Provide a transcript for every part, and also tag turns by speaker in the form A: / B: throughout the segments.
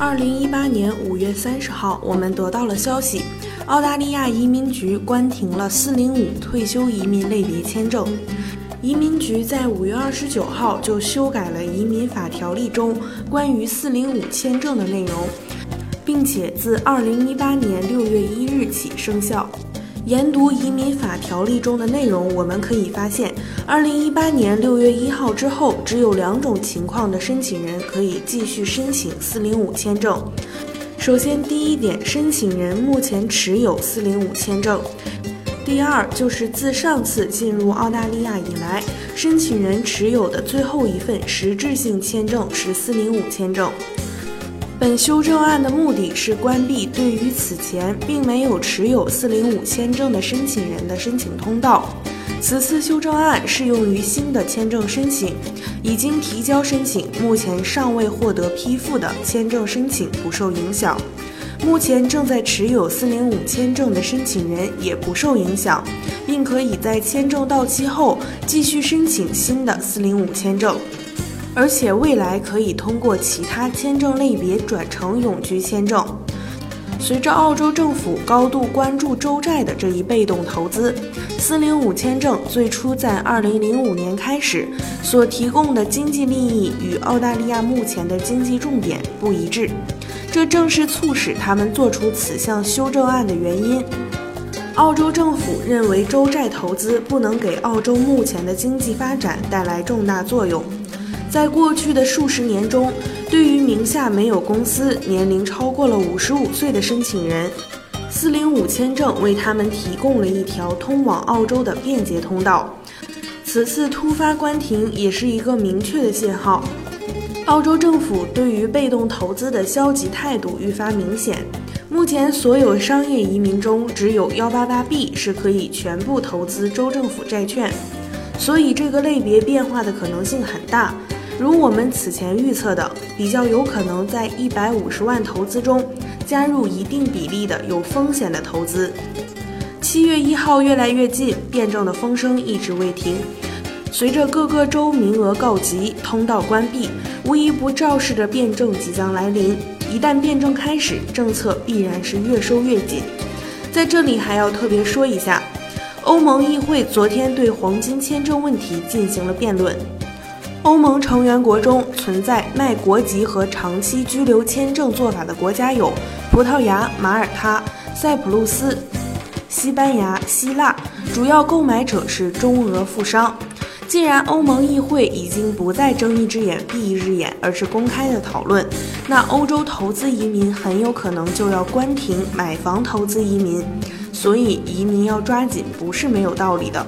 A: 二零一八年五月三十号，我们得到了消息，澳大利亚移民局关停了四零五退休移民类别签证。移民局在五月二十九号就修改了移民法条例中关于四零五签证的内容，并且自二零一八年六月一日起生效。研读移民法条例中的内容，我们可以发现，二零一八年六月一号之后，只有两种情况的申请人可以继续申请四零五签证。首先，第一点，申请人目前持有四零五签证；第二，就是自上次进入澳大利亚以来，申请人持有的最后一份实质性签证是四零五签证。本修正案的目的是关闭对于此前并没有持有405签证的申请人的申请通道。此次修正案适用于新的签证申请，已经提交申请、目前尚未获得批复的签证申请不受影响。目前正在持有405签证的申请人也不受影响，并可以在签证到期后继续申请新的405签证。而且未来可以通过其他签证类别转成永居签证。随着澳洲政府高度关注州债的这一被动投资，405签证最初在2005年开始所提供的经济利益与澳大利亚目前的经济重点不一致，这正是促使他们做出此项修正案的原因。澳洲政府认为州债投资不能给澳洲目前的经济发展带来重大作用。在过去的数十年中，对于名下没有公司、年龄超过了五十五岁的申请人，405签证为他们提供了一条通往澳洲的便捷通道。此次突发关停也是一个明确的信号，澳洲政府对于被动投资的消极态度愈发明显。目前，所有商业移民中，只有 188B 是可以全部投资州政府债券，所以这个类别变化的可能性很大。如我们此前预测的，比较有可能在一百五十万投资中加入一定比例的有风险的投资。七月一号越来越近，辩证的风声一直未停。随着各个州名额告急，通道关闭，无一不昭示着辩证即将来临。一旦辩证开始，政策必然是越收越紧。在这里还要特别说一下，欧盟议会昨天对黄金签证问题进行了辩论。欧盟成员国中存在卖国籍和长期居留签证做法的国家有葡萄牙、马耳他、塞浦路斯、西班牙、希腊，主要购买者是中俄富商。既然欧盟议会已经不再睁一只眼闭一只眼，而是公开的讨论，那欧洲投资移民很有可能就要关停买房投资移民，所以移民要抓紧不是没有道理的。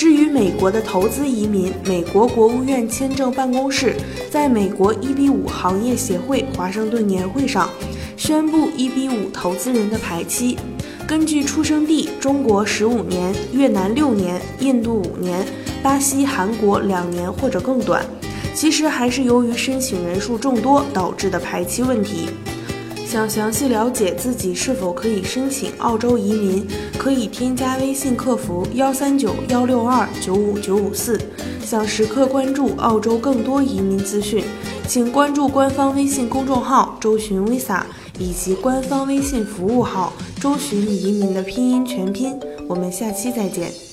A: 至于美国的投资移民，美国国务院签证办公室在美国 EB 五行业协会华盛顿年会上宣布 EB 五投资人的排期，根据出生地，中国十五年，越南六年，印度五年，巴西、韩国两年或者更短。其实还是由于申请人数众多导致的排期问题。想详细了解自己是否可以申请澳洲移民，可以添加微信客服幺三九幺六二九五九五四。想时刻关注澳洲更多移民资讯，请关注官方微信公众号“周巡 Visa” 以及官方微信服务号“周巡移民”的拼音全拼。我们下期再见。